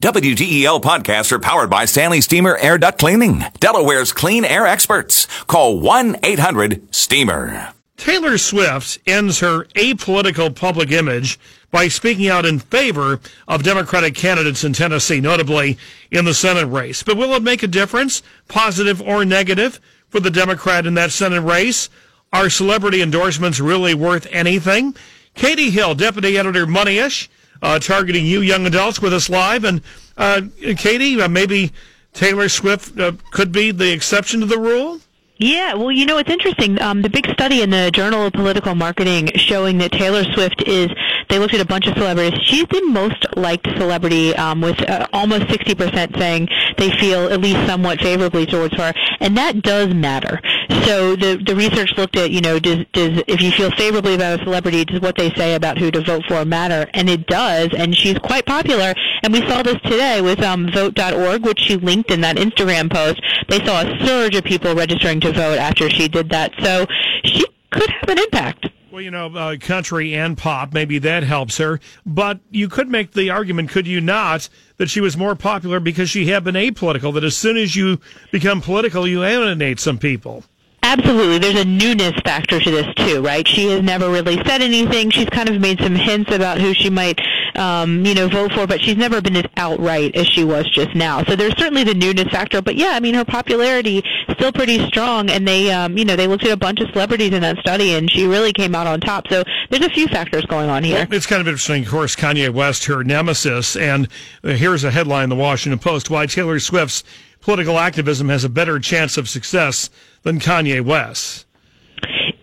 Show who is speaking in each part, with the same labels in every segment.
Speaker 1: WDEL podcasts are powered by Stanley Steamer Air Duct Cleaning, Delaware's clean air experts. Call 1-800-STEAMER.
Speaker 2: Taylor Swift ends her apolitical public image by speaking out in favor of Democratic candidates in Tennessee, notably in the Senate race. But will it make a difference, positive or negative, for the Democrat in that Senate race? Are celebrity endorsements really worth anything? Katie Hill, Deputy Editor Moneyish, uh, targeting you young adults with us live. And uh, Katie, uh, maybe Taylor Swift uh, could be the exception to the rule?
Speaker 3: Yeah, well, you know, it's interesting. Um, the big study in the Journal of Political Marketing showing that Taylor Swift is, they looked at a bunch of celebrities. She's the most liked celebrity, um, with uh, almost 60% saying they feel at least somewhat favorably towards her. And that does matter. So the the research looked at, you know, does does if you feel favorably about a celebrity, does what they say about who to vote for matter? And it does, and she's quite popular. And we saw this today with um, Vote.org, which she linked in that Instagram post. They saw a surge of people registering to vote after she did that. So she could have an impact.
Speaker 2: Well, you know, uh, country and pop, maybe that helps her. But you could make the argument, could you not, that she was more popular because she had been apolitical, that as soon as you become political, you alienate some people.
Speaker 3: Absolutely. There's a newness factor to this too, right? She has never really said anything. She's kind of made some hints about who she might, um, you know, vote for, but she's never been as outright as she was just now. So there's certainly the newness factor. But yeah, I mean, her popularity is still pretty strong, and they, um, you know, they looked at a bunch of celebrities in that study, and she really came out on top. So there's a few factors going on here.
Speaker 2: Well, it's kind of interesting. Of course, Kanye West, her nemesis, and here's a headline in the Washington Post: Why Taylor Swift's political activism has a better chance of success than Kanye West.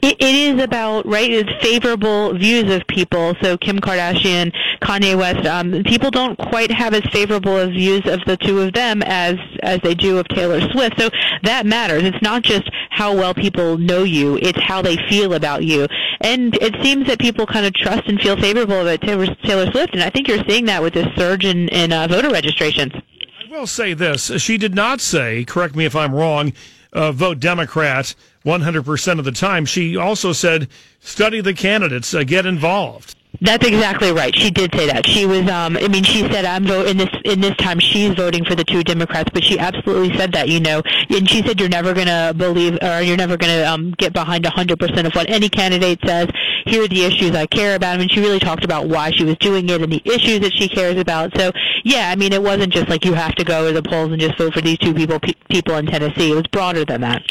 Speaker 3: It, it is about right. It's favorable views of people. So Kim Kardashian, Kanye West. Um, people don't quite have as favorable of views of the two of them as as they do of Taylor Swift. So that matters. It's not just how well people know you; it's how they feel about you. And it seems that people kind of trust and feel favorable about Taylor, Taylor Swift. And I think you're seeing that with this surge in, in uh, voter registrations.
Speaker 2: I will say this: she did not say. Correct me if I'm wrong uh, vote Democrat 100% of the time. She also said, study the candidates, uh, get involved.
Speaker 3: That's exactly right. She did say that. She was. Um, I mean, she said, "I'm voting this in this time." She's voting for the two Democrats, but she absolutely said that. You know, and she said, "You're never going to believe, or you're never going to um, get behind 100 percent of what any candidate says." Here are the issues I care about. I mean, she really talked about why she was doing it and the issues that she cares about. So, yeah, I mean, it wasn't just like you have to go to the polls and just vote for these two people pe- people in Tennessee. It was broader than that.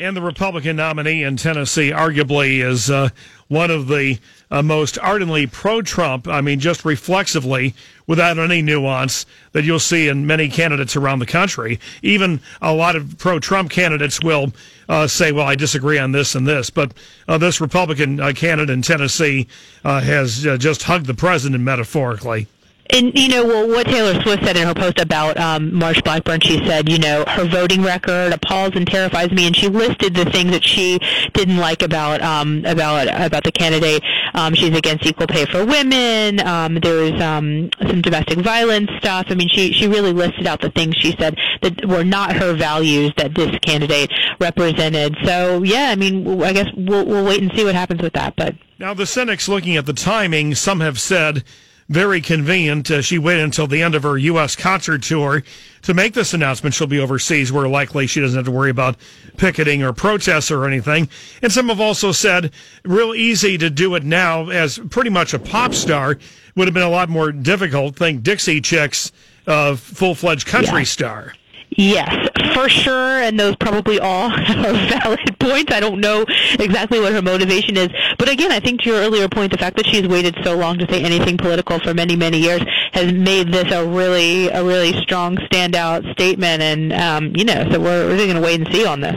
Speaker 2: And the Republican nominee in Tennessee arguably is uh, one of the uh, most ardently pro Trump, I mean, just reflexively, without any nuance, that you'll see in many candidates around the country. Even a lot of pro Trump candidates will uh, say, well, I disagree on this and this. But uh, this Republican uh, candidate in Tennessee uh, has just hugged the president metaphorically.
Speaker 3: And you know, well, what Taylor Swift said in her post about um, Marsha Blackburn, she said, you know, her voting record appalls and terrifies me, and she listed the things that she didn't like about um, about about the candidate. Um, she's against equal pay for women. Um, there's um, some domestic violence stuff. I mean, she she really listed out the things she said that were not her values that this candidate represented. So yeah, I mean, I guess we'll we'll wait and see what happens with that. But
Speaker 2: now the cynics looking at the timing, some have said very convenient. Uh, she waited until the end of her U.S. concert tour to make this announcement. She'll be overseas, where likely she doesn't have to worry about picketing or protests or anything. And some have also said, real easy to do it now as pretty much a pop star would have been a lot more difficult. Think Dixie Chicks, uh, full fledged country yeah. star.
Speaker 3: Yes, for sure, and those probably all are valid points. I don't know exactly what her motivation is, but again, I think to your earlier point, the fact that she's waited so long to say anything political for many, many years has made this a really, a really strong standout statement. And um, you know, so we're really going to wait and see on this.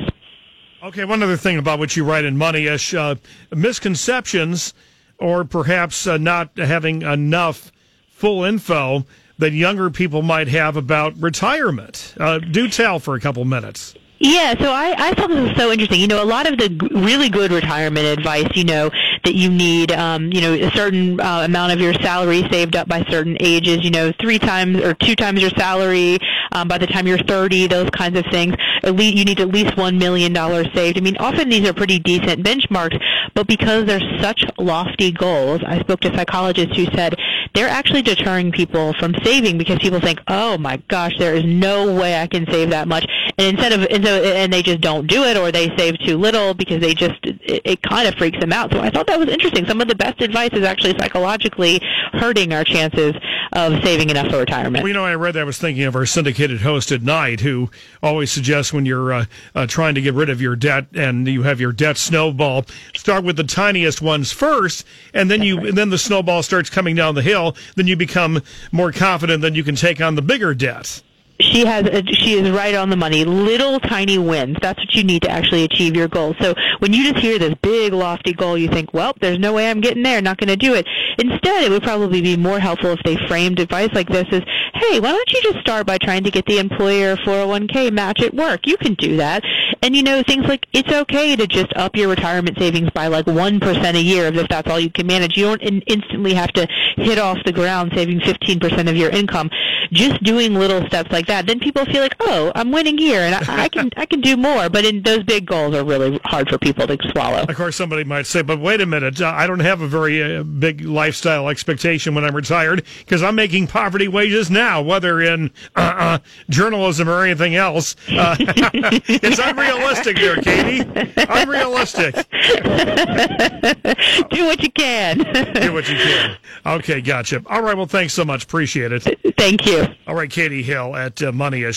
Speaker 2: Okay, one other thing about what you write in Moneyish, uh, misconceptions, or perhaps uh, not having enough full info that younger people might have about retirement. Uh, do tell for a couple minutes.
Speaker 3: Yeah, so I, I thought this was so interesting. You know, a lot of the g- really good retirement advice, you know, that you need, um, you know, a certain uh, amount of your salary saved up by certain ages, you know, three times or two times your salary um, by the time you're 30, those kinds of things. At least you need at least $1 million saved. I mean, often these are pretty decent benchmarks, but because they're such lofty goals, I spoke to psychologists who said they're actually deterring people from saving because people think, oh my gosh, there is no way I can save that much. And instead of, and, so, and they just don't do it or they save too little because they just, it, it kind of freaks them out. So I thought that was interesting. Some of the best advice is actually psychologically hurting our chances of saving enough for retirement.
Speaker 2: Well, you know, I read that. I was thinking of our syndicated host at night who always suggests when you're uh, uh, trying to get rid of your debt and you have your debt snowball, start with the tiniest ones first, and then you, and then the snowball starts coming down the hill. Then you become more confident that you can take on the bigger debt
Speaker 3: she has a, she is right on the money. Little tiny wins. That's what you need to actually achieve your goal. So when you just hear this big lofty goal, you think, well, there's no way I'm getting there. Not going to do it. Instead, it would probably be more helpful if they framed advice like this as, hey, why don't you just start by trying to get the employer 401k match at work? You can do that. And you know, things like it's okay to just up your retirement savings by like 1% a year if that's all you can manage. You don't in- instantly have to hit off the ground saving 15% of your income. Just doing little steps like that, then people feel like, oh, I'm winning here and I, I can I can do more. But in those big goals are really hard for people to swallow.
Speaker 2: Of course, somebody might say, but wait a minute, I don't have a very uh, big lifestyle expectation when I'm retired because I'm making poverty wages now, whether in uh, uh journalism or anything else. Uh, it's unrealistic there, Katie. Unrealistic.
Speaker 3: Do what you can.
Speaker 2: Do what you can. Okay, gotcha. All right, well, thanks so much. Appreciate it.
Speaker 3: Thank you.
Speaker 2: All right, Katie Hill at uh, Money